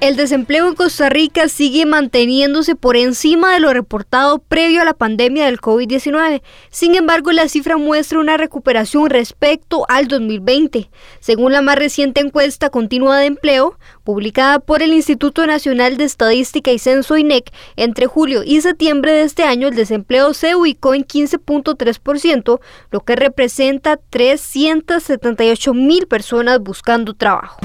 El desempleo en Costa Rica sigue manteniéndose por encima de lo reportado previo a la pandemia del COVID-19. Sin embargo, la cifra muestra una recuperación respecto al 2020. Según la más reciente encuesta continua de empleo, publicada por el Instituto Nacional de Estadística y Censo INEC, entre julio y septiembre de este año el desempleo se ubicó en 15.3%, lo que representa 378 mil personas buscando trabajo.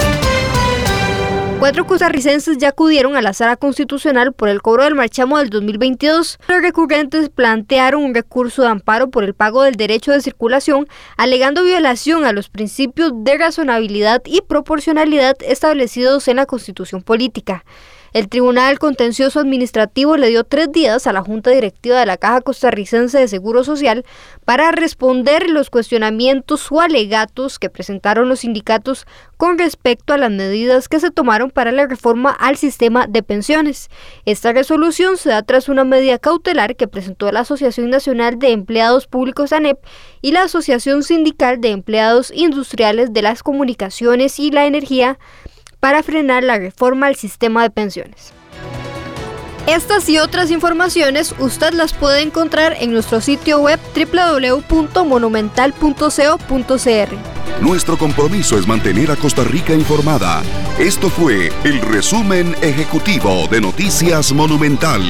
Cuatro costarricenses ya acudieron a la sala constitucional por el cobro del marchamo del 2022. Los recurrentes plantearon un recurso de amparo por el pago del derecho de circulación, alegando violación a los principios de razonabilidad y proporcionalidad establecidos en la Constitución Política. El Tribunal Contencioso Administrativo le dio tres días a la Junta Directiva de la Caja Costarricense de Seguro Social para responder los cuestionamientos o alegatos que presentaron los sindicatos con respecto a las medidas que se tomaron para la reforma al sistema de pensiones. Esta resolución se da tras una medida cautelar que presentó la Asociación Nacional de Empleados Públicos ANEP y la Asociación Sindical de Empleados Industriales de las Comunicaciones y la Energía para frenar la reforma al sistema de pensiones. Estas y otras informaciones usted las puede encontrar en nuestro sitio web www.monumental.co.cr. Nuestro compromiso es mantener a Costa Rica informada. Esto fue el resumen ejecutivo de Noticias Monumental.